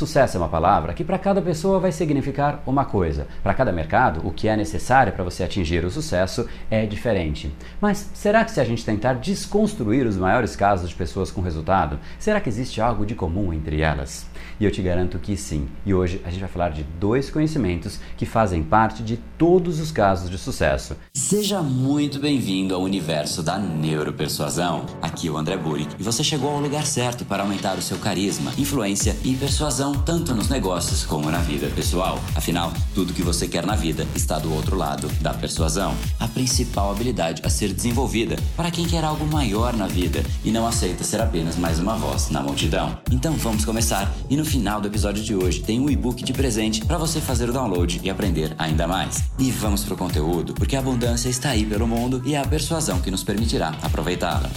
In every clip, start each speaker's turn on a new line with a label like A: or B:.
A: Sucesso é uma palavra que para cada pessoa vai significar uma coisa. Para cada mercado, o que é necessário para você atingir o sucesso é diferente. Mas será que se a gente tentar desconstruir os maiores casos de pessoas com resultado, será que existe algo de comum entre elas? E eu te garanto que sim. E hoje a gente vai falar de dois conhecimentos que fazem parte de todos os casos de sucesso.
B: Seja muito bem-vindo ao universo da neuropersuasão. Aqui é o André Buri e você chegou ao lugar certo para aumentar o seu carisma, influência e persuasão tanto nos negócios como na vida pessoal. Afinal, tudo que você quer na vida está do outro lado da persuasão, a principal habilidade a ser desenvolvida para quem quer algo maior na vida e não aceita ser apenas mais uma voz na multidão. Então vamos começar e no final do episódio de hoje tem um e-book de presente para você fazer o download e aprender ainda mais. E vamos pro conteúdo, porque a abundância está aí pelo mundo e é a persuasão que nos permitirá aproveitá-la.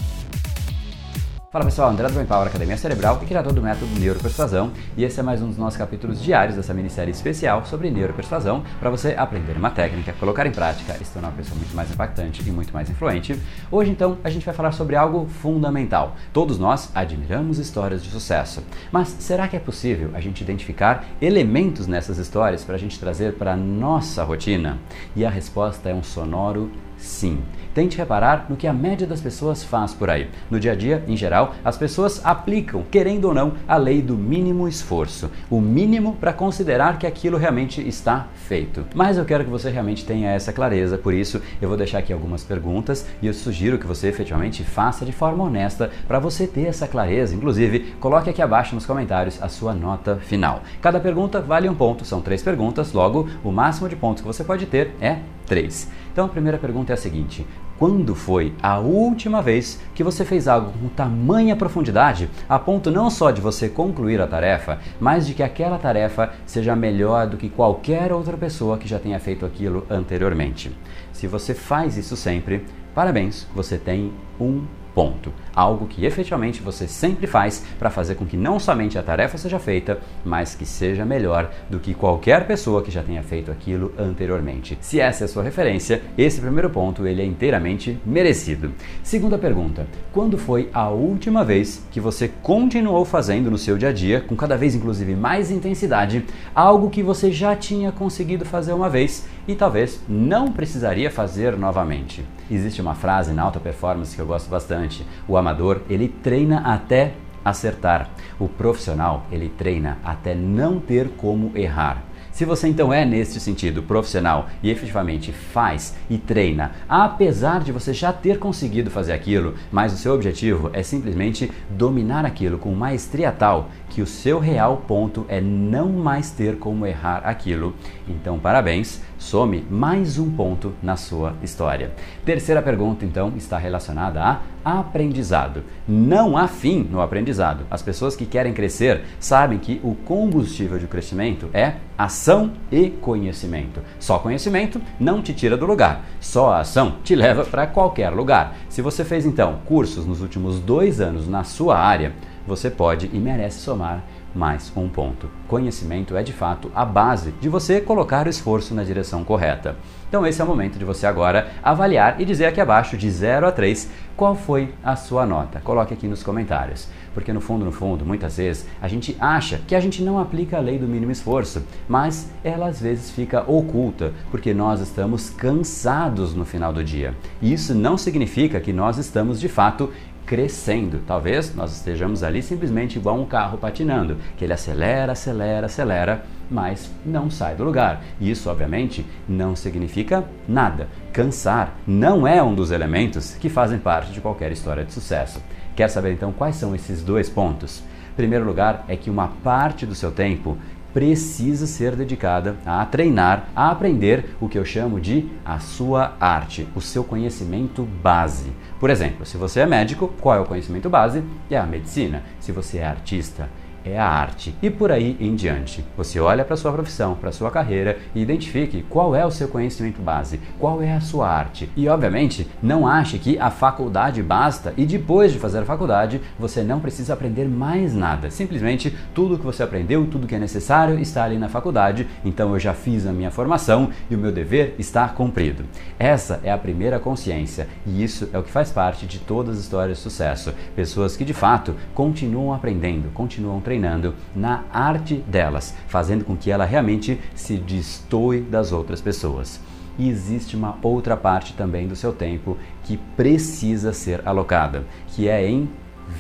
A: Fala pessoal, André do Power Academia Cerebral e criador do método Neuropersuasão, e esse é mais um dos nossos capítulos diários dessa minissérie especial sobre neuropersuasão para você aprender uma técnica, colocar em prática e se tornar uma pessoa muito mais impactante e muito mais influente. Hoje então a gente vai falar sobre algo fundamental. Todos nós admiramos histórias de sucesso, mas será que é possível a gente identificar elementos nessas histórias para a gente trazer para a nossa rotina? E a resposta é um sonoro sim. Tente reparar no que a média das pessoas faz por aí. No dia a dia, em geral, as pessoas aplicam, querendo ou não, a lei do mínimo esforço. O mínimo para considerar que aquilo realmente está feito. Mas eu quero que você realmente tenha essa clareza, por isso eu vou deixar aqui algumas perguntas e eu sugiro que você efetivamente faça de forma honesta para você ter essa clareza. Inclusive, coloque aqui abaixo nos comentários a sua nota final. Cada pergunta vale um ponto, são três perguntas, logo o máximo de pontos que você pode ter é 3. Então a primeira pergunta é a seguinte: quando foi a última vez que você fez algo com tamanha profundidade a ponto não só de você concluir a tarefa, mas de que aquela tarefa seja melhor do que qualquer outra pessoa que já tenha feito aquilo anteriormente? Se você faz isso sempre, parabéns, você tem um ponto. Algo que efetivamente você sempre faz para fazer com que não somente a tarefa seja feita, mas que seja melhor do que qualquer pessoa que já tenha feito aquilo anteriormente. Se essa é a sua referência, esse primeiro ponto ele é inteiramente merecido. Segunda pergunta: quando foi a última vez que você continuou fazendo no seu dia a dia, com cada vez inclusive mais intensidade, algo que você já tinha conseguido fazer uma vez e talvez não precisaria fazer novamente? Existe uma frase na alta performance que eu gosto bastante. O amador, ele treina até acertar. O profissional, ele treina até não ter como errar. Se você então é nesse sentido profissional e efetivamente faz e treina, apesar de você já ter conseguido fazer aquilo, mas o seu objetivo é simplesmente dominar aquilo com maestria tal que o seu real ponto é não mais ter como errar aquilo. Então, parabéns, some mais um ponto na sua história. Terceira pergunta, então, está relacionada a aprendizado. Não há fim no aprendizado. As pessoas que querem crescer sabem que o combustível de crescimento é ação e conhecimento. Só conhecimento não te tira do lugar, só a ação te leva para qualquer lugar. Se você fez então cursos nos últimos dois anos na sua área, você pode e merece somar mais um ponto. Conhecimento é de fato a base de você colocar o esforço na direção correta. Então esse é o momento de você agora avaliar e dizer aqui abaixo de 0 a 3 qual foi a sua nota. Coloque aqui nos comentários, porque no fundo, no fundo, muitas vezes a gente acha que a gente não aplica a lei do mínimo esforço, mas ela às vezes fica oculta, porque nós estamos cansados no final do dia. E isso não significa que nós estamos de fato crescendo. Talvez nós estejamos ali simplesmente igual um carro patinando, que ele acelera, acelera, acelera, mas não sai do lugar. Isso, obviamente, não significa nada. Cansar não é um dos elementos que fazem parte de qualquer história de sucesso. Quer saber então quais são esses dois pontos? Primeiro lugar é que uma parte do seu tempo precisa ser dedicada a treinar, a aprender o que eu chamo de a sua arte, o seu conhecimento base. Por exemplo, se você é médico, qual é o conhecimento base? É a medicina. Se você é artista, é a arte. E por aí em diante. Você olha para sua profissão, para sua carreira e identifique qual é o seu conhecimento base, qual é a sua arte. E obviamente, não ache que a faculdade basta e depois de fazer a faculdade, você não precisa aprender mais nada. Simplesmente tudo que você aprendeu, tudo que é necessário está ali na faculdade. Então eu já fiz a minha formação e o meu dever está cumprido. Essa é a primeira consciência e isso é o que faz parte de todas as histórias de sucesso. Pessoas que de fato continuam aprendendo, continuam treinando treinando na arte delas, fazendo com que ela realmente se destoe das outras pessoas. E existe uma outra parte também do seu tempo que precisa ser alocada, que é em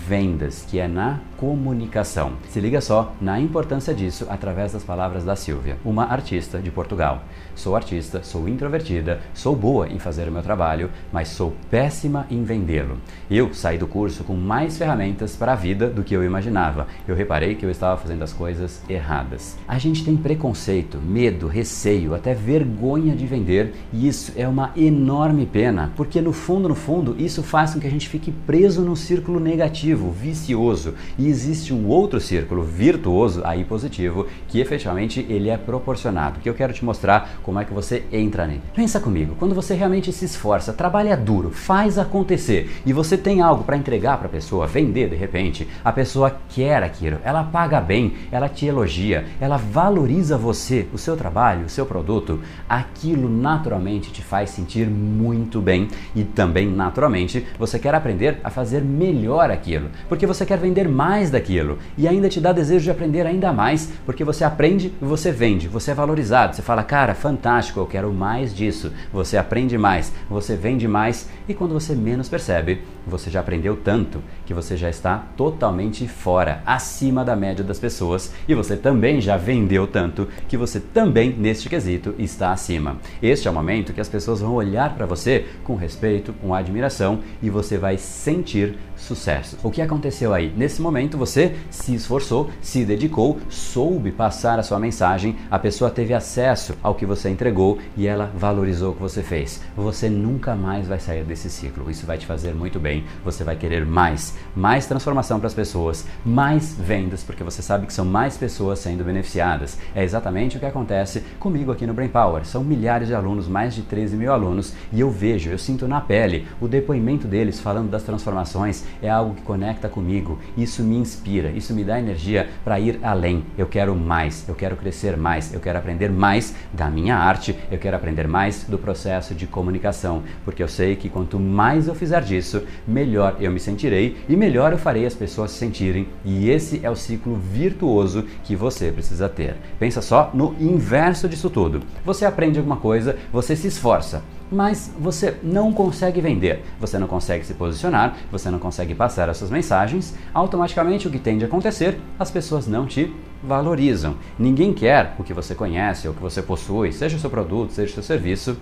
A: vendas, que é na comunicação. Se liga só na importância disso através das palavras da Silvia, uma artista de Portugal. Sou artista, sou introvertida, sou boa em fazer o meu trabalho, mas sou péssima em vendê-lo. Eu saí do curso com mais ferramentas para a vida do que eu imaginava. Eu reparei que eu estava fazendo as coisas erradas. A gente tem preconceito, medo, receio, até vergonha de vender, e isso é uma enorme pena, porque no fundo, no fundo, isso faz com que a gente fique preso num círculo negativo, vicioso e existe um outro círculo virtuoso aí positivo que efetivamente ele é proporcionado, que eu quero te mostrar como é que você entra nele. Pensa comigo, quando você realmente se esforça, trabalha duro, faz acontecer e você tem algo para entregar para a pessoa, vender de repente, a pessoa quer aquilo, ela paga bem, ela te elogia, ela valoriza você, o seu trabalho, o seu produto, aquilo naturalmente te faz sentir muito bem e também naturalmente você quer aprender a fazer melhor aquilo, porque você quer vender mais daquilo e ainda te dá desejo de aprender ainda mais, porque você aprende e você vende, você é valorizado. Você fala, cara, fantástico, eu quero mais disso. Você aprende mais, você vende mais e quando você menos percebe, você já aprendeu tanto que você já está totalmente fora, acima da média das pessoas e você também já vendeu tanto que você também, neste quesito, está acima. Este é o momento que as pessoas vão olhar para você com respeito, com admiração e você vai sentir sucesso. O que aconteceu aí? Nesse momento você se esforçou, se dedicou, soube passar a sua mensagem, a pessoa teve acesso ao que você entregou e ela valorizou o que você fez. Você nunca mais vai sair desse ciclo. Isso vai te fazer muito bem. Você vai querer mais, mais transformação para as pessoas, mais vendas, porque você sabe que são mais pessoas sendo beneficiadas. É exatamente o que acontece comigo aqui no Brain Power. São milhares de alunos, mais de 13 mil alunos, e eu vejo, eu sinto na pele o depoimento deles falando das transformações é algo que conecta comigo, isso me inspira, isso me dá energia para ir além. Eu quero mais, eu quero crescer mais, eu quero aprender mais da minha arte, eu quero aprender mais do processo de comunicação, porque eu sei que quanto mais eu fizer disso, melhor eu me sentirei e melhor eu farei as pessoas se sentirem, e esse é o ciclo virtuoso que você precisa ter. Pensa só no inverso disso tudo. Você aprende alguma coisa, você se esforça, mas você não consegue vender, você não consegue se posicionar, você não consegue passar as suas mensagens, automaticamente o que tende a acontecer, as pessoas não te valorizam. Ninguém quer o que você conhece o que você possui, seja o seu produto, seja o seu serviço.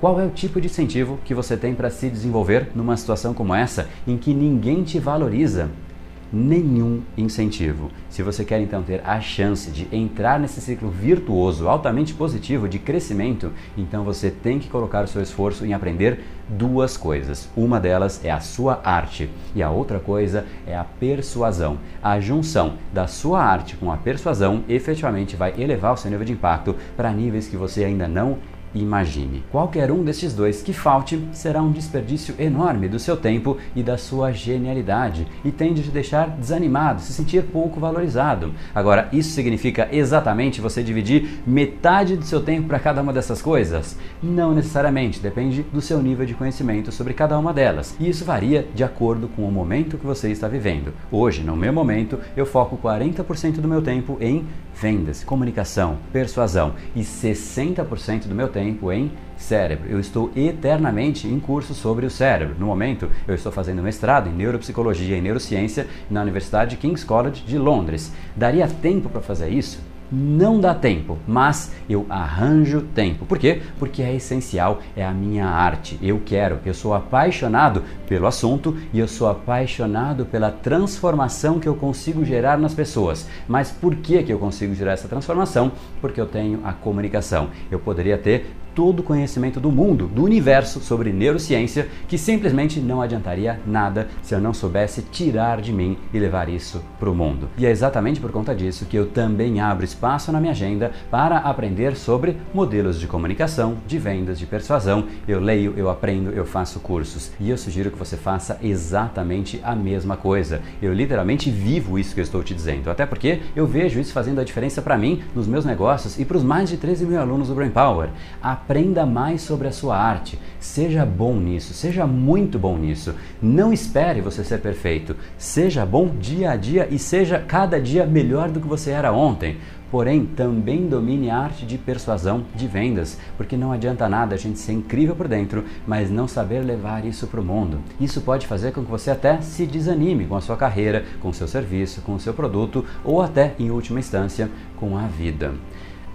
A: Qual é o tipo de incentivo que você tem para se desenvolver numa situação como essa em que ninguém te valoriza? nenhum incentivo. Se você quer então ter a chance de entrar nesse ciclo virtuoso, altamente positivo de crescimento, então você tem que colocar o seu esforço em aprender duas coisas. Uma delas é a sua arte e a outra coisa é a persuasão. A junção da sua arte com a persuasão efetivamente vai elevar o seu nível de impacto para níveis que você ainda não Imagine. Qualquer um destes dois que falte será um desperdício enorme do seu tempo e da sua genialidade e tende a te deixar desanimado, se sentir pouco valorizado. Agora, isso significa exatamente você dividir metade do seu tempo para cada uma dessas coisas? Não necessariamente, depende do seu nível de conhecimento sobre cada uma delas. E isso varia de acordo com o momento que você está vivendo. Hoje, no meu momento, eu foco 40% do meu tempo em vendas, comunicação, persuasão e 60% do meu tempo em cérebro. Eu estou eternamente em curso sobre o cérebro. No momento, eu estou fazendo mestrado em neuropsicologia e neurociência na Universidade King's College de Londres. Daria tempo para fazer isso? Não dá tempo, mas eu arranjo tempo. Por quê? Porque é essencial, é a minha arte. Eu quero, eu sou apaixonado pelo assunto e eu sou apaixonado pela transformação que eu consigo gerar nas pessoas. Mas por que, que eu consigo gerar essa transformação? Porque eu tenho a comunicação. Eu poderia ter todo o conhecimento do mundo, do universo sobre neurociência, que simplesmente não adiantaria nada se eu não soubesse tirar de mim e levar isso para o mundo. E é exatamente por conta disso que eu também abro espaço na minha agenda para aprender sobre modelos de comunicação, de vendas, de persuasão. Eu leio, eu aprendo, eu faço cursos e eu sugiro que você faça exatamente a mesma coisa. Eu literalmente vivo isso que eu estou te dizendo, até porque eu vejo isso fazendo a diferença para mim nos meus negócios e para os mais de 13 mil alunos do Brain Power. Aprenda mais sobre a sua arte. Seja bom nisso, seja muito bom nisso. Não espere você ser perfeito. Seja bom dia a dia e seja cada dia melhor do que você era ontem. Porém, também domine a arte de persuasão de vendas, porque não adianta nada a gente ser incrível por dentro, mas não saber levar isso para o mundo. Isso pode fazer com que você até se desanime com a sua carreira, com o seu serviço, com o seu produto ou até, em última instância, com a vida.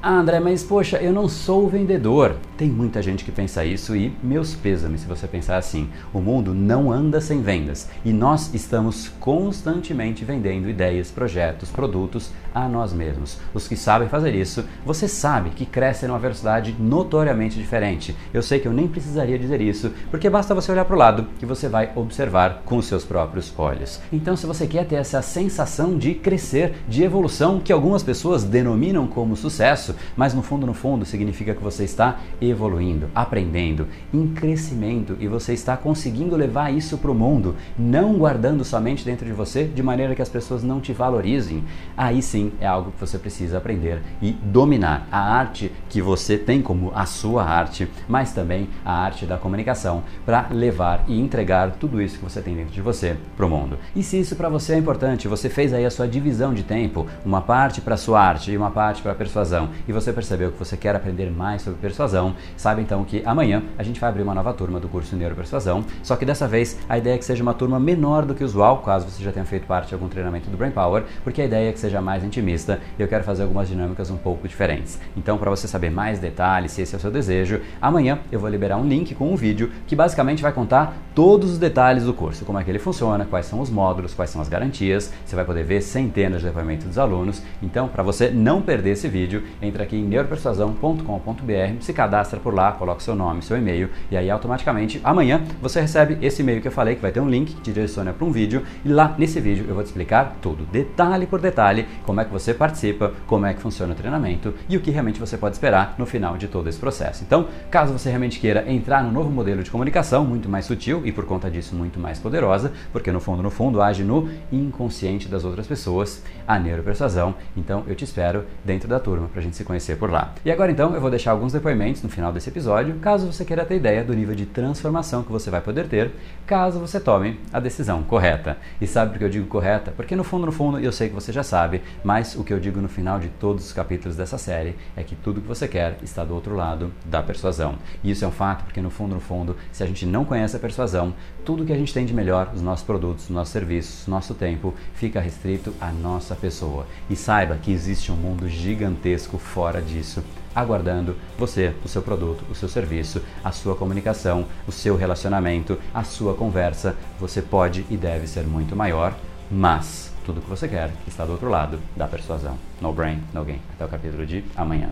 A: Ah, André, mas poxa, eu não sou vendedor. Tem muita gente que pensa isso e meus pêsames se você pensar assim. O mundo não anda sem vendas e nós estamos constantemente vendendo ideias, projetos, produtos a nós mesmos. Os que sabem fazer isso, você sabe que crescem numa velocidade notoriamente diferente. Eu sei que eu nem precisaria dizer isso, porque basta você olhar para o lado que você vai observar com os seus próprios olhos. Então, se você quer ter essa sensação de crescer, de evolução que algumas pessoas denominam como sucesso, mas no fundo, no fundo, significa que você está evoluindo, aprendendo, em crescimento e você está conseguindo levar isso para o mundo, não guardando somente dentro de você de maneira que as pessoas não te valorizem. Aí sim é algo que você precisa aprender e dominar a arte que você tem como a sua arte, mas também a arte da comunicação para levar e entregar tudo isso que você tem dentro de você para o mundo. E se isso para você é importante, você fez aí a sua divisão de tempo, uma parte para sua arte e uma parte para persuasão e você percebeu que você quer aprender mais sobre persuasão, sabe então que amanhã a gente vai abrir uma nova turma do curso Neuropersuasão, só que dessa vez a ideia é que seja uma turma menor do que o usual, caso você já tenha feito parte de algum treinamento do Brain Power, porque a ideia é que seja mais intimista eu quero fazer algumas dinâmicas um pouco diferentes. Então, para você saber mais detalhes, se esse é o seu desejo, amanhã eu vou liberar um link com um vídeo que basicamente vai contar todos os detalhes do curso, como é que ele funciona, quais são os módulos, quais são as garantias, você vai poder ver centenas de depoimentos dos alunos. Então, para você não perder esse vídeo, entra aqui em neuropersuasão.com.br, se cadastra por lá, coloca seu nome, seu e-mail e aí automaticamente amanhã você recebe esse e-mail que eu falei que vai ter um link que te direciona para um vídeo e lá nesse vídeo eu vou te explicar tudo, detalhe por detalhe, como é que você participa, como é que funciona o treinamento e o que realmente você pode esperar no final de todo esse processo. Então, caso você realmente queira entrar no novo modelo de comunicação, muito mais sutil e por conta disso muito mais poderosa, porque no fundo, no fundo, age no inconsciente das outras pessoas, a neuropersuasão. Então, eu te espero dentro da turma para a gente se conhecer por lá. E agora então eu vou deixar alguns depoimentos no final desse episódio, caso você queira ter ideia do nível de transformação que você vai poder ter, caso você tome a decisão correta. E sabe por que eu digo correta? Porque no fundo, no fundo, eu sei que você já sabe, mas o que eu digo no final de todos os capítulos dessa série é que tudo que você quer está do outro lado da persuasão. E isso é um fato porque no fundo, no fundo, se a gente não conhece a persuasão, tudo que a gente tem de melhor, os nossos produtos, os nossos serviços, nosso tempo, fica restrito à nossa pessoa. E saiba que existe um mundo gigantesco fora disso aguardando você, o seu produto, o seu serviço, a sua comunicação, o seu relacionamento, a sua conversa. Você pode e deve ser muito maior, mas tudo que você quer está do outro lado da persuasão. No brain, no gain. Até o capítulo de amanhã.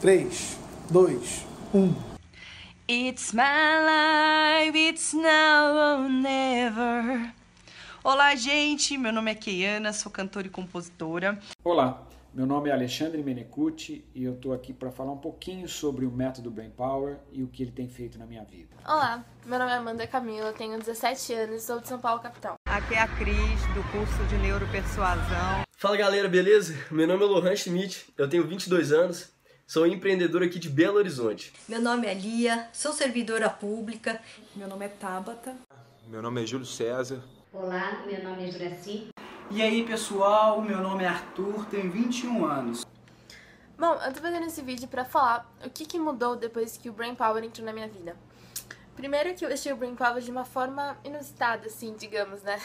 C: 3, 2, 1.
D: It's my life, it's now or never. Olá, gente. Meu nome é Keiana, sou cantora e compositora.
C: Olá, meu nome é Alexandre Menecucci e eu estou aqui para falar um pouquinho sobre o método Brain Power e o que ele tem feito na minha vida.
E: Olá, meu nome é Amanda Camila, tenho 17 anos e sou de São Paulo, capital.
F: Aqui é a Cris, do curso de Neuropersuasão.
G: Fala galera, beleza? Meu nome é Lohan Schmidt, eu tenho 22 anos, sou empreendedor aqui de Belo Horizonte.
H: Meu nome é Lia, sou servidora pública.
I: Meu nome é Tabata.
J: Meu nome é Júlio César.
K: Olá, meu nome é Juraci.
L: E aí pessoal, meu nome é Arthur, tenho 21 anos.
E: Bom, eu tô fazendo esse vídeo pra falar o que, que mudou depois que o Brain Power entrou na minha vida. Primeiro que eu achei o Brain Power de uma forma inusitada, assim, digamos, né?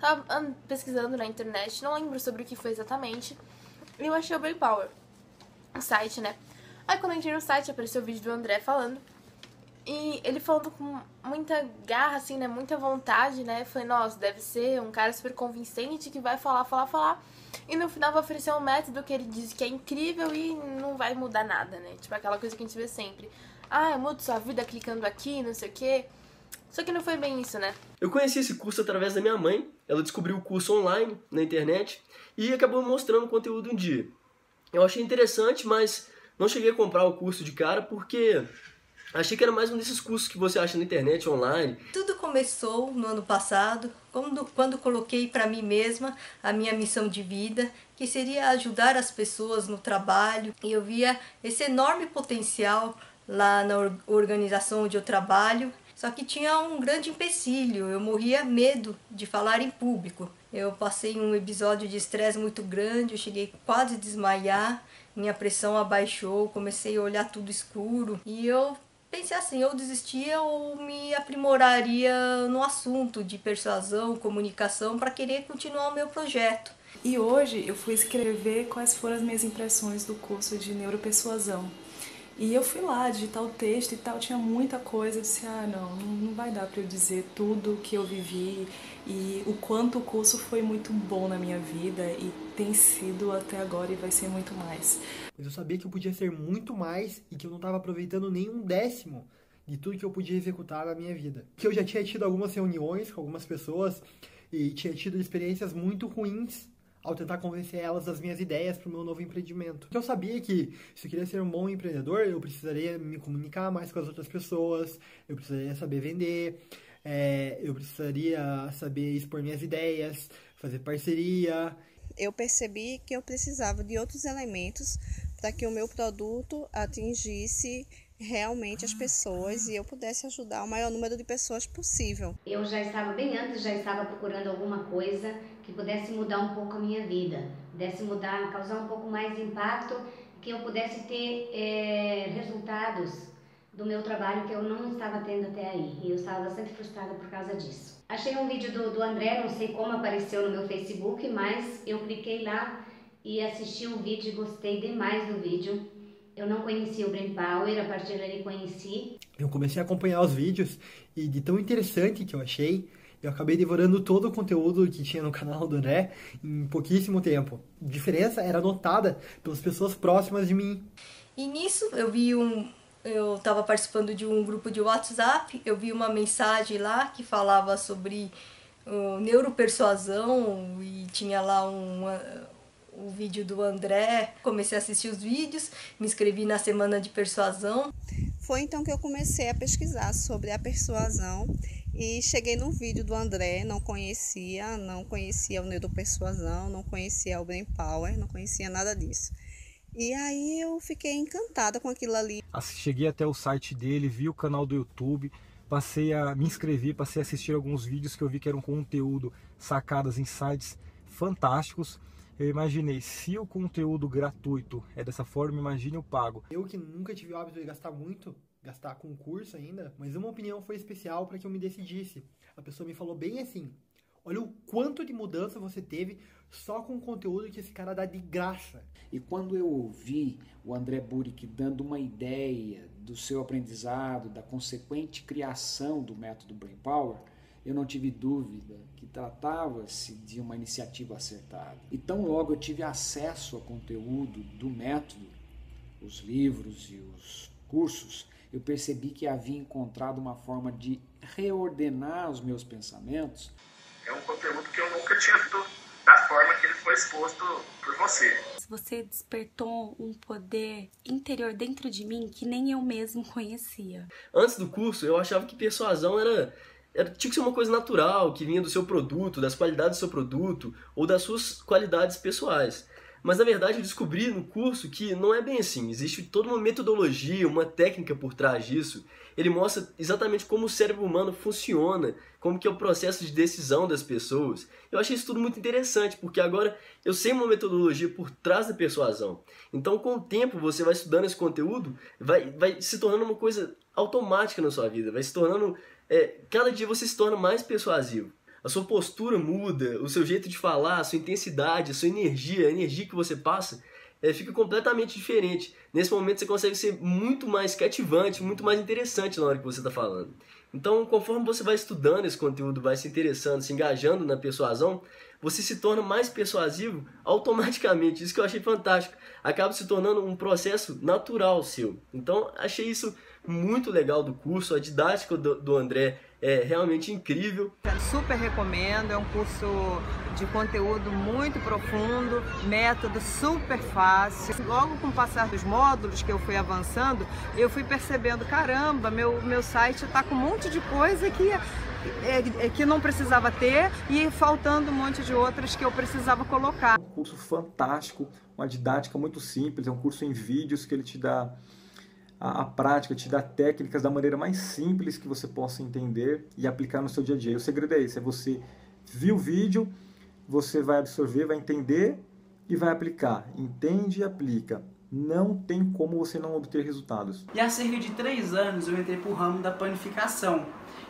E: Tava pesquisando na internet, não lembro sobre o que foi exatamente, e eu achei o Brain Power, o site, né? Aí quando eu entrei no site apareceu o vídeo do André falando, e ele falando com muita garra, assim, né? Muita vontade, né? Falei, nossa, deve ser um cara super convincente que vai falar, falar, falar. E no final vai oferecer um método que ele diz que é incrível e não vai mudar nada, né? Tipo aquela coisa que a gente vê sempre. Ah, eu mudo sua vida clicando aqui, não sei o quê. Só que não foi bem isso, né?
G: Eu conheci esse curso através da minha mãe. Ela descobriu o curso online na internet e acabou mostrando o conteúdo um dia. Eu achei interessante, mas não cheguei a comprar o curso de cara porque Achei que era mais um desses cursos que você acha na internet, online.
H: Tudo começou no ano passado, quando, quando coloquei para mim mesma a minha missão de vida, que seria ajudar as pessoas no trabalho. E eu via esse enorme potencial lá na organização onde eu trabalho. Só que tinha um grande empecilho, eu morria medo de falar em público. Eu passei um episódio de estresse muito grande, eu cheguei quase a desmaiar, minha pressão abaixou, comecei a olhar tudo escuro e eu pensei assim, ou desistia ou me aprimoraria no assunto de persuasão, comunicação para querer continuar o meu projeto.
I: E hoje eu fui escrever quais foram as minhas impressões do curso de neuropersuasão. E eu fui lá digitar o texto e tal, tinha muita coisa, eu disse, ah, não, não vai dar para eu dizer tudo que eu vivi e o quanto o curso foi muito bom na minha vida e tem sido até agora e vai ser muito mais.
M: Mas eu sabia que eu podia ser muito mais e que eu não estava aproveitando nem um décimo de tudo que eu podia executar na minha vida. Que eu já tinha tido algumas reuniões com algumas pessoas e tinha tido experiências muito ruins ao tentar convencer elas das minhas ideias para o meu novo empreendimento. Eu sabia que se eu queria ser um bom empreendedor, eu precisaria me comunicar mais com as outras pessoas, eu precisaria saber vender, é, eu precisaria saber expor minhas ideias, fazer parceria.
N: Eu percebi que eu precisava de outros elementos para que o meu produto atingisse realmente as pessoas e eu pudesse ajudar o maior número de pessoas possível.
K: Eu já estava bem antes, já estava procurando alguma coisa que pudesse mudar um pouco a minha vida, pudesse mudar, causar um pouco mais de impacto, que eu pudesse ter é, resultados do meu trabalho que eu não estava tendo até aí e eu estava bastante frustrada por causa disso. Achei um vídeo do, do André, não sei como apareceu no meu Facebook, mas eu cliquei lá e assisti o um vídeo e gostei demais do vídeo eu não conhecia o Brain Power, a partir dali conheci.
M: Eu comecei a acompanhar os vídeos e de tão interessante que eu achei, eu acabei devorando todo o conteúdo que tinha no canal do André em pouquíssimo tempo. A diferença era notada pelas pessoas próximas de mim.
H: E nisso eu vi um. Eu estava participando de um grupo de WhatsApp, eu vi uma mensagem lá que falava sobre uh, neuropersuasão e tinha lá uma, o vídeo do André, comecei a assistir os vídeos, me inscrevi na semana de persuasão.
N: Foi então que eu comecei a pesquisar sobre a persuasão e cheguei no vídeo do André, não conhecia, não conhecia o neuropersuasão, não conhecia o Brain Power, não conhecia nada disso. E aí eu fiquei encantada com aquilo ali.
J: Cheguei até o site dele, vi o canal do YouTube, passei a me inscrever, passei a assistir alguns vídeos que eu vi que eram conteúdo, sacadas, insights fantásticos eu imaginei, se o conteúdo gratuito é dessa forma, imagine o pago.
M: Eu que nunca tive o hábito de gastar muito, gastar com curso ainda, mas uma opinião foi especial para que eu me decidisse. A pessoa me falou bem assim: olha o quanto de mudança você teve só com o conteúdo que esse cara dá de graça.
C: E quando eu ouvi o André Burick dando uma ideia do seu aprendizado, da consequente criação do método Brain Power, eu não tive dúvida que tratava-se de uma iniciativa acertada. E tão logo eu tive acesso ao conteúdo do método, os livros e os cursos, eu percebi que havia encontrado uma forma de reordenar os meus pensamentos.
O: É um conteúdo que eu nunca tinha visto da forma que ele foi exposto por você.
P: Você despertou um poder interior dentro de mim que nem eu mesmo conhecia.
G: Antes do curso, eu achava que persuasão era era, tinha que ser uma coisa natural, que vinha do seu produto, das qualidades do seu produto ou das suas qualidades pessoais. Mas na verdade eu descobri no curso que não é bem assim. Existe toda uma metodologia, uma técnica por trás disso. Ele mostra exatamente como o cérebro humano funciona, como que é o processo de decisão das pessoas. Eu achei isso tudo muito interessante, porque agora eu sei uma metodologia por trás da persuasão. Então, com o tempo, você vai estudando esse conteúdo, vai, vai se tornando uma coisa automática na sua vida, vai se tornando é, cada dia você se torna mais persuasivo. A sua postura muda, o seu jeito de falar, a sua intensidade, a sua energia, a energia que você passa é, fica completamente diferente. Nesse momento você consegue ser muito mais cativante, muito mais interessante na hora que você está falando. Então, conforme você vai estudando esse conteúdo, vai se interessando, se engajando na persuasão, você se torna mais persuasivo automaticamente. Isso que eu achei fantástico. Acaba se tornando um processo natural seu. Então, achei isso muito legal do curso, a didática do, do André é realmente incrível.
F: Super recomendo, é um curso de conteúdo muito profundo, método super fácil. Logo com o passar dos módulos que eu fui avançando, eu fui percebendo, caramba, meu, meu site está com um monte de coisa que é, é, que não precisava ter e faltando um monte de outras que eu precisava colocar.
J: Um curso fantástico, uma didática muito simples, é um curso em vídeos que ele te dá a, a, prática, te dá técnicas da maneira mais simples que você possa entender e aplicar no seu dia a dia. O segredo é esse, é você viu o vídeo, você vai absorver, vai entender e vai aplicar. Entende e aplica. Não tem como você não obter resultados.
L: E há cerca de três anos eu entrei para o ramo da panificação.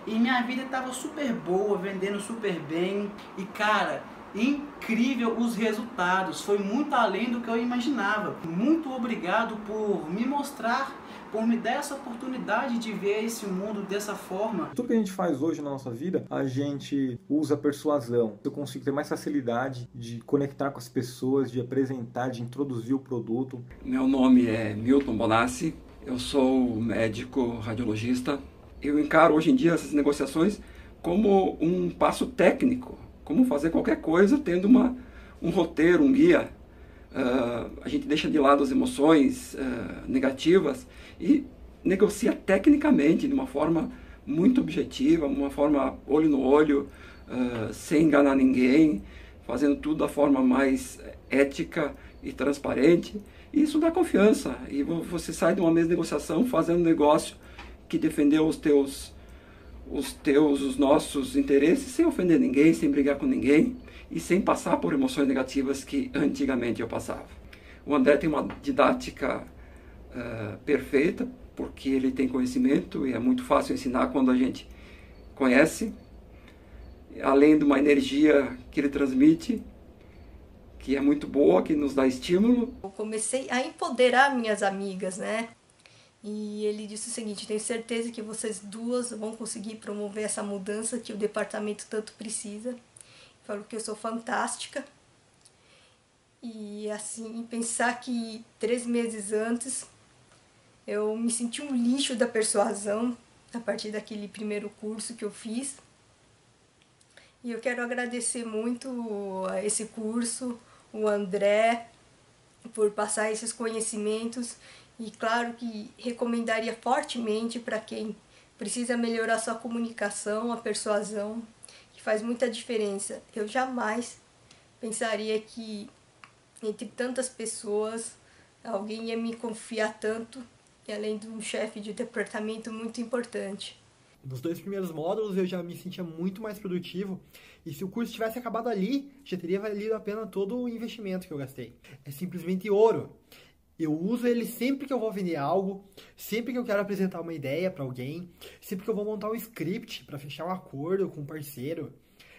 L: E minha vida estava super boa, vendendo super bem. E cara, incrível os resultados. Foi muito além do que eu imaginava. Muito obrigado por me mostrar por me dar essa oportunidade de ver esse mundo dessa forma.
J: Tudo que a gente faz hoje na nossa vida, a gente usa persuasão. Eu consigo ter mais facilidade de conectar com as pessoas, de apresentar, de introduzir o produto.
Q: Meu nome é Milton Bonassi, eu sou médico radiologista. Eu encaro hoje em dia essas negociações como um passo técnico, como fazer qualquer coisa tendo uma, um roteiro, um guia. Uh, a gente deixa de lado as emoções uh, negativas e negocia tecnicamente, de uma forma muito objetiva, uma forma olho no olho, uh, sem enganar ninguém, fazendo tudo da forma mais ética e transparente. E isso dá confiança. E você sai de uma mesa de negociação fazendo um negócio que defendeu os teus, os teus, os nossos interesses, sem ofender ninguém, sem brigar com ninguém e sem passar por emoções negativas que antigamente eu passava. O André tem uma didática uh, perfeita, porque ele tem conhecimento e é muito fácil ensinar quando a gente conhece, além de uma energia que ele transmite, que é muito boa, que nos dá estímulo.
H: Eu comecei a empoderar minhas amigas, né? E ele disse o seguinte: tenho certeza que vocês duas vão conseguir promover essa mudança que o departamento tanto precisa. Falou que eu sou fantástica. E assim, pensar que três meses antes eu me senti um lixo da persuasão a partir daquele primeiro curso que eu fiz. E eu quero agradecer muito a esse curso, o André, por passar esses conhecimentos e claro que recomendaria fortemente para quem precisa melhorar sua comunicação, a persuasão, que faz muita diferença. Eu jamais pensaria que entre tantas pessoas alguém ia me confiar tanto e além de um chefe de departamento muito importante.
M: Nos dois primeiros módulos eu já me sentia muito mais produtivo e se o curso tivesse acabado ali, já teria valido a pena todo o investimento que eu gastei. É simplesmente ouro. Eu uso ele sempre que eu vou vender algo, sempre que eu quero apresentar uma ideia para alguém, sempre que eu vou montar um script para fechar um acordo com um parceiro,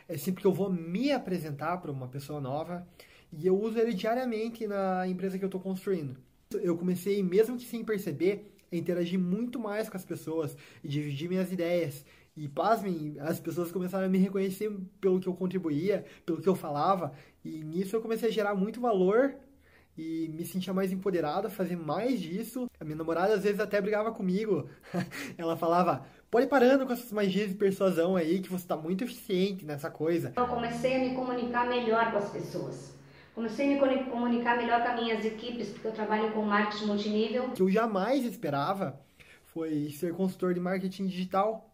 M: é sempre que eu vou me apresentar para uma pessoa nova e eu uso ele diariamente na empresa que eu estou construindo eu comecei, mesmo que sem perceber, a interagir muito mais com as pessoas e dividir minhas ideias. E pasmem, as pessoas começaram a me reconhecer pelo que eu contribuía, pelo que eu falava, e nisso eu comecei a gerar muito valor e me sentia mais empoderada, fazer mais disso. A minha namorada às vezes até brigava comigo. Ela falava: pode parando com essas magias de persuasão aí, que você está muito eficiente nessa coisa.
K: Eu comecei a me comunicar melhor com as pessoas. Comecei a me comunicar melhor com as minhas equipes, porque eu trabalho com marketing multinível.
M: O que eu jamais esperava foi ser consultor de marketing digital.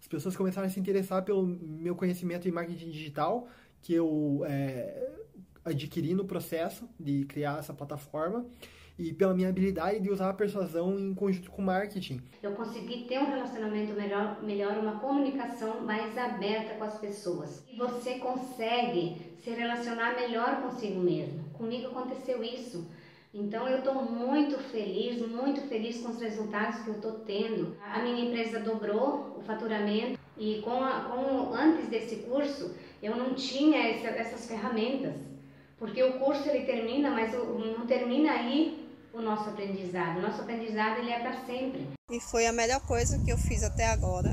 M: As pessoas começaram a se interessar pelo meu conhecimento em marketing digital, que eu é, adquiri no processo de criar essa plataforma e pela minha habilidade de usar a persuasão em conjunto com marketing.
K: Eu consegui ter um relacionamento melhor, melhor uma comunicação mais aberta com as pessoas. E você consegue se relacionar melhor consigo mesmo. Comigo aconteceu isso. Então eu estou muito feliz, muito feliz com os resultados que eu estou tendo. A minha empresa dobrou o faturamento e com, a, com antes desse curso eu não tinha essa, essas ferramentas, porque o curso ele termina, mas não termina aí o nosso aprendizado. O nosso aprendizado ele é para sempre.
N: E foi a melhor coisa que eu fiz até agora.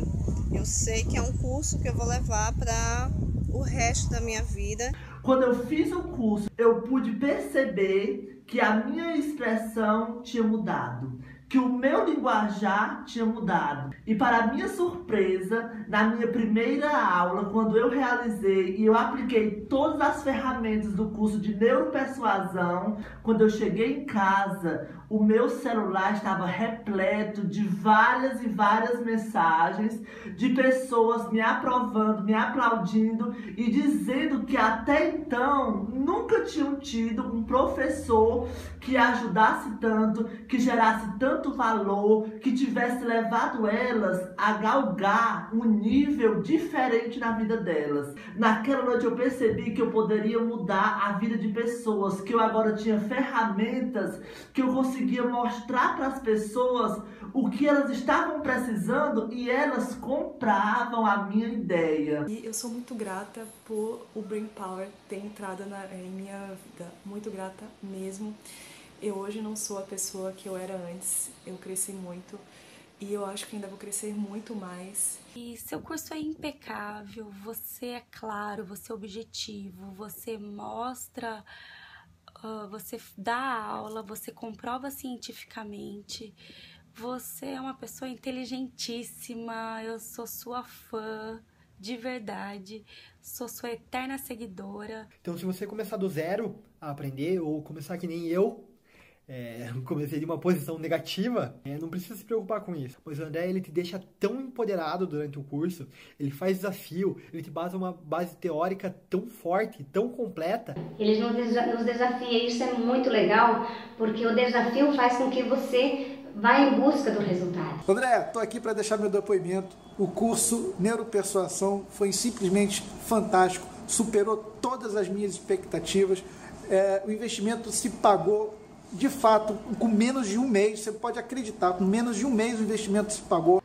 N: Eu sei que é um curso que eu vou levar para o resto da minha vida.
R: Quando eu fiz o curso, eu pude perceber que a minha expressão tinha mudado, que o meu linguajar tinha mudado. E para minha surpresa, na minha primeira aula, quando eu realizei e eu apliquei todas as ferramentas do curso de neuropersuasão, quando eu cheguei em casa, o meu celular estava repleto de várias e várias mensagens de pessoas me aprovando, me aplaudindo e dizendo que até então nunca tinham tido um professor que ajudasse tanto, que gerasse tanto valor, que tivesse levado elas a galgar um nível diferente na vida delas. Naquela noite eu percebi que eu poderia mudar a vida de pessoas, que eu agora tinha ferramentas que eu conseguia mostrar para as pessoas o que elas estavam precisando e elas compravam a minha ideia.
I: E eu sou muito grata por o Brain Power ter entrado na, em minha vida, muito grata mesmo. Eu hoje não sou a pessoa que eu era antes, eu cresci muito e eu acho que ainda vou crescer muito mais.
P: E seu curso é impecável, você é claro, você é objetivo, você mostra, uh, você dá aula, você comprova cientificamente. Você é uma pessoa inteligentíssima, eu sou sua fã de verdade, sou sua eterna seguidora.
M: Então, se você começar do zero a aprender, ou começar que nem eu, é, comecei de uma posição negativa, é, não precisa se preocupar com isso. Pois o André ele te deixa tão empoderado durante o curso, ele faz desafio, ele te basa uma base teórica tão forte, tão completa.
K: Ele nos, nos desafia, isso é muito legal, porque o desafio faz com que você vá em busca do resultado.
S: André, estou aqui para deixar meu depoimento. O curso Neuropersuasão foi simplesmente fantástico, superou todas as minhas expectativas. É, o investimento se pagou de fato, com menos de um mês, você pode acreditar, com menos de um mês o investimento se pagou.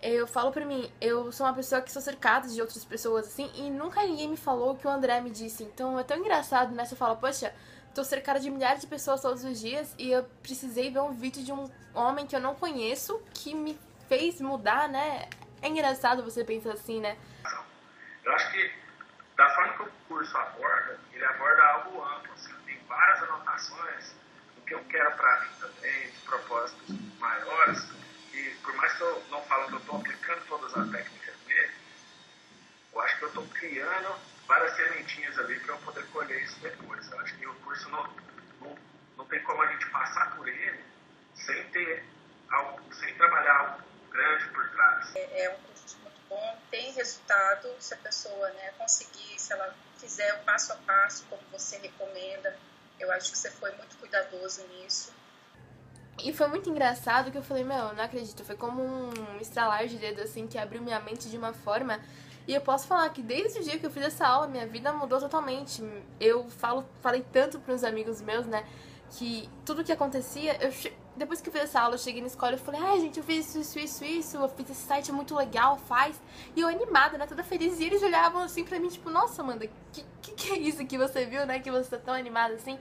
E: Eu falo pra mim, eu sou uma pessoa que sou cercada de outras pessoas, assim, e nunca ninguém me falou o que o André me disse. Então é tão engraçado, né? Você fala, poxa, tô cercada de milhares de pessoas todos os dias e eu precisei ver um vídeo de um homem que eu não conheço que me fez mudar, né? É engraçado você pensar assim, né?
O: Eu acho que, da forma que o curso aborda, ele aborda algo amplo, assim, tem várias anotações que eu quero para mim também, de propósitos maiores, e por mais que eu não falo que eu estou aplicando todas as técnicas dele, eu acho que eu estou criando várias sementinhas ali para eu poder colher isso depois. Eu acho que o curso não, não, não tem como a gente passar por ele sem ter algo, sem trabalhar algo grande por trás.
T: É, é um curso muito bom, tem resultado se a pessoa né, conseguir, se ela fizer o passo a passo como você recomenda eu acho que você foi muito cuidadoso nisso.
E: E foi muito engraçado que eu falei, meu, não acredito. Foi como um estralar de dedo, assim, que abriu minha mente de uma forma. E eu posso falar que desde o dia que eu fiz essa aula, minha vida mudou totalmente. Eu falo, falei tanto para os amigos meus, né, que tudo que acontecia, eu depois que eu fiz essa aula, eu cheguei na escola e falei, ai, gente, eu fiz isso, isso, isso, isso, eu fiz esse site, é muito legal, faz. E eu animada, né, toda feliz. E eles olhavam assim pra mim, tipo, nossa, Amanda, que, que, que é isso que você viu, né, que você tá tão animada assim?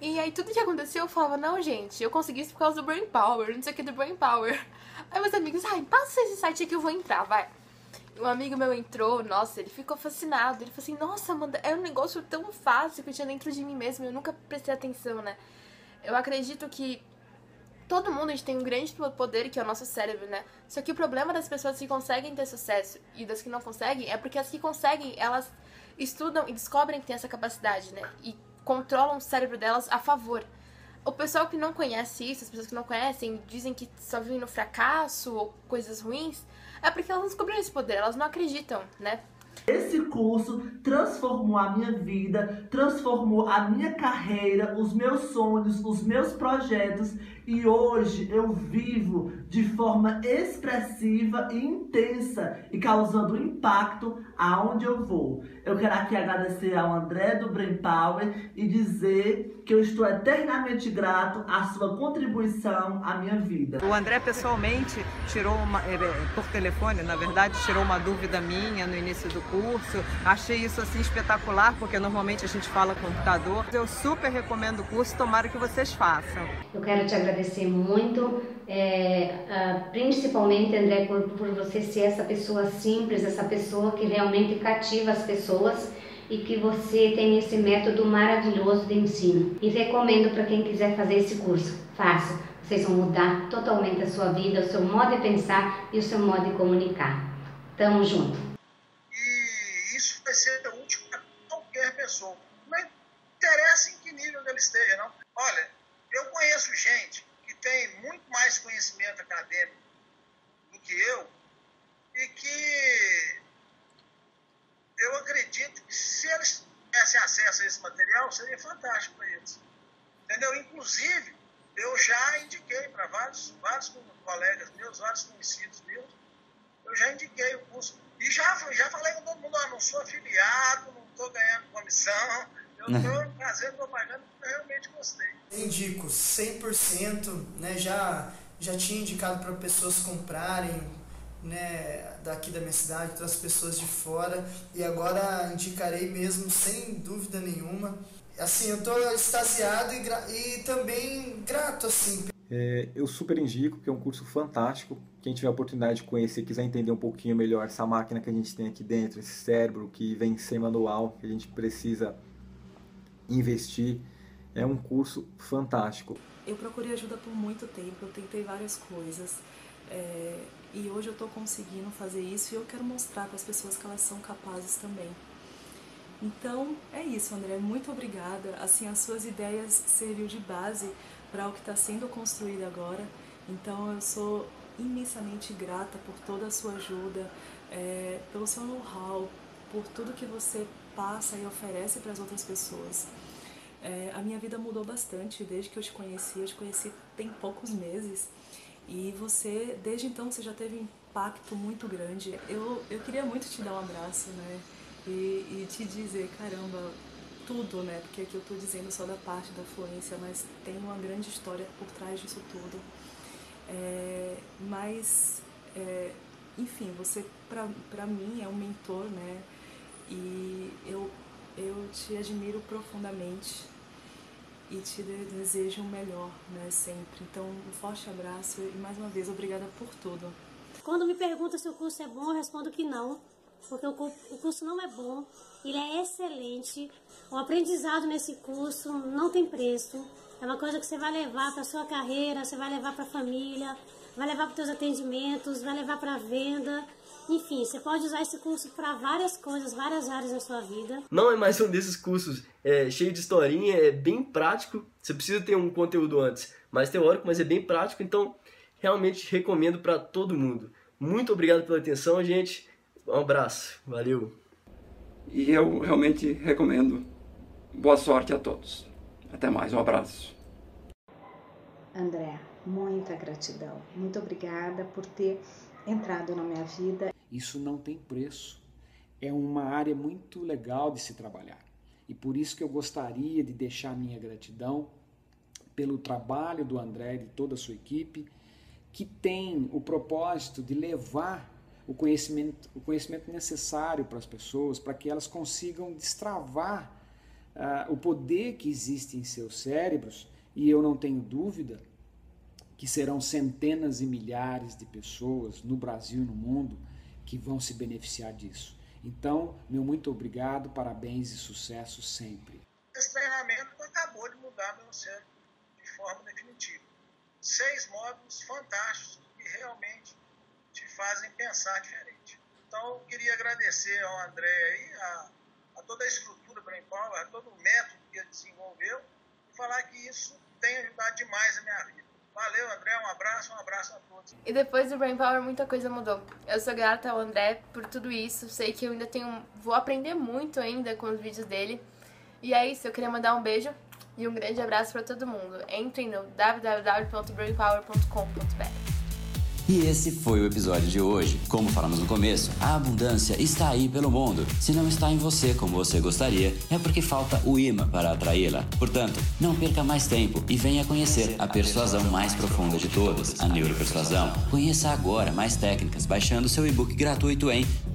E: E aí tudo que aconteceu, eu falava, não, gente, eu consegui isso por causa do Brain Power, não sei o que do Brain Power. Aí meus amigos, ai, passa esse site aqui, eu vou entrar, vai. Um amigo meu entrou, nossa, ele ficou fascinado. Ele falou assim, nossa, Amanda, é um negócio tão fácil que eu tinha dentro de mim mesmo, eu nunca prestei atenção, né? Eu acredito que todo mundo a gente tem um grande poder que é o nosso cérebro, né? Só que o problema das pessoas que conseguem ter sucesso e das que não conseguem é porque as que conseguem, elas estudam e descobrem que tem essa capacidade, né? E controlam o cérebro delas a favor. O pessoal que não conhece isso, as pessoas que não conhecem, dizem que só vivem no fracasso ou coisas ruins, é porque elas não descobriram esse poder, elas não acreditam, né?
R: Esse curso transformou a minha vida, transformou a minha carreira, os meus sonhos, os meus projetos e hoje eu vivo de forma expressiva e intensa e causando impacto aonde eu vou. Eu quero aqui agradecer ao André do Brain Power e dizer que eu estou eternamente grato à sua contribuição à minha vida.
F: O André pessoalmente tirou uma, é, é, por telefone, na verdade, tirou uma dúvida minha no início do curso. Achei isso assim espetacular, porque normalmente a gente fala computador. Eu super recomendo o curso, tomara que vocês façam.
K: Eu quero te agradecer agradecer muito, é, uh, principalmente, André, por, por você ser essa pessoa simples, essa pessoa que realmente cativa as pessoas e que você tenha esse método maravilhoso de ensino. E recomendo para quem quiser fazer esse curso. Faça. Vocês vão mudar totalmente a sua vida, o seu modo de pensar e o seu modo de comunicar. Tamo junto.
O: E isso vai ser útil para qualquer pessoa. Não interessa em que nível ele esteja, não. Olha, eu conheço gente que tem muito mais conhecimento acadêmico do que eu e que eu acredito que se eles tivessem acesso a esse material, seria fantástico para eles. Entendeu? Inclusive, eu já indiquei para vários, vários colegas meus, vários conhecidos meus, eu já indiquei o curso. E já, já falei com todo mundo, ó, não sou afiliado, não estou ganhando comissão, eu estou fazendo propaganda porque eu realmente gostei.
U: Indico 100%, né, já, já tinha indicado para pessoas comprarem, né, daqui da minha cidade, outras pessoas de fora, e agora indicarei mesmo, sem dúvida nenhuma. Assim, eu estou extasiado e, e também grato, assim.
J: É, eu super indico, que é um curso fantástico. Quem tiver a oportunidade de conhecer, quiser entender um pouquinho melhor essa máquina que a gente tem aqui dentro, esse cérebro que vem sem manual, que a gente precisa investir, é um curso fantástico.
I: Eu procurei ajuda por muito tempo, eu tentei várias coisas. É, e hoje eu estou conseguindo fazer isso e eu quero mostrar para as pessoas que elas são capazes também. Então é isso, André. Muito obrigada. Assim, as suas ideias serviram de base para o que está sendo construído agora. Então eu sou imensamente grata por toda a sua ajuda, é, pelo seu know-how, por tudo que você passa e oferece para as outras pessoas. É, a minha vida mudou bastante desde que eu te conheci. Eu te conheci tem poucos meses e você, desde então, você já teve um impacto muito grande. Eu, eu queria muito te dar um abraço, né? E, e te dizer, caramba, tudo, né? Porque aqui eu estou dizendo só da parte da fluência, mas tem uma grande história por trás disso tudo. É, mas, é, enfim, você para mim é um mentor, né? E eu, eu te admiro profundamente e te desejo o melhor, né, sempre. Então, um forte abraço e mais uma vez obrigada por tudo.
V: Quando me perguntam se o curso é bom, eu respondo que não, porque o curso não é bom, ele é excelente. O aprendizado nesse curso não tem preço. É uma coisa que você vai levar para sua carreira, você vai levar para a família, vai levar para os seus atendimentos, vai levar para a venda. Enfim, você pode usar esse curso para várias coisas, várias áreas da sua vida.
G: Não é mais um desses cursos é, cheio de historinha, é bem prático. Você precisa ter um conteúdo antes mais teórico, mas é bem prático, então realmente recomendo para todo mundo. Muito obrigado pela atenção, gente. Um abraço, valeu.
Q: E eu realmente recomendo. Boa sorte a todos. Até mais, um abraço.
W: André, muita gratidão. Muito obrigada por ter entrado na minha vida.
C: Isso não tem preço. É uma área muito legal de se trabalhar. E por isso que eu gostaria de deixar minha gratidão pelo trabalho do André e de toda a sua equipe, que tem o propósito de levar o conhecimento, o conhecimento necessário para as pessoas, para que elas consigam destravar uh, o poder que existe em seus cérebros, e eu não tenho dúvida que serão centenas e milhares de pessoas no Brasil e no mundo que vão se beneficiar disso. Então, meu muito obrigado, parabéns e sucesso sempre.
O: Esse treinamento acabou de mudar meu cérebro de forma definitiva. Seis módulos fantásticos que realmente te fazem pensar diferente. Então, eu queria agradecer ao André aí, a, a toda a estrutura Brain Power, a todo o método que ele desenvolveu e falar que isso tem ajudado demais a minha vida. Valeu, André. Um abraço, um abraço a todos.
E: E depois do Brain Power, muita coisa mudou. Eu sou grata ao André por tudo isso. Sei que eu ainda tenho. Vou aprender muito ainda com os vídeos dele. E é isso. Eu queria mandar um beijo e um grande abraço para todo mundo. Entrem no www.brainpower.com.br.
B: E esse foi o episódio de hoje. Como falamos no começo, a abundância está aí pelo mundo. Se não está em você como você gostaria, é porque falta o imã para atraí-la. Portanto, não perca mais tempo e venha conhecer a persuasão mais profunda de todas, a neuropersuasão. Conheça agora mais técnicas baixando seu e-book gratuito em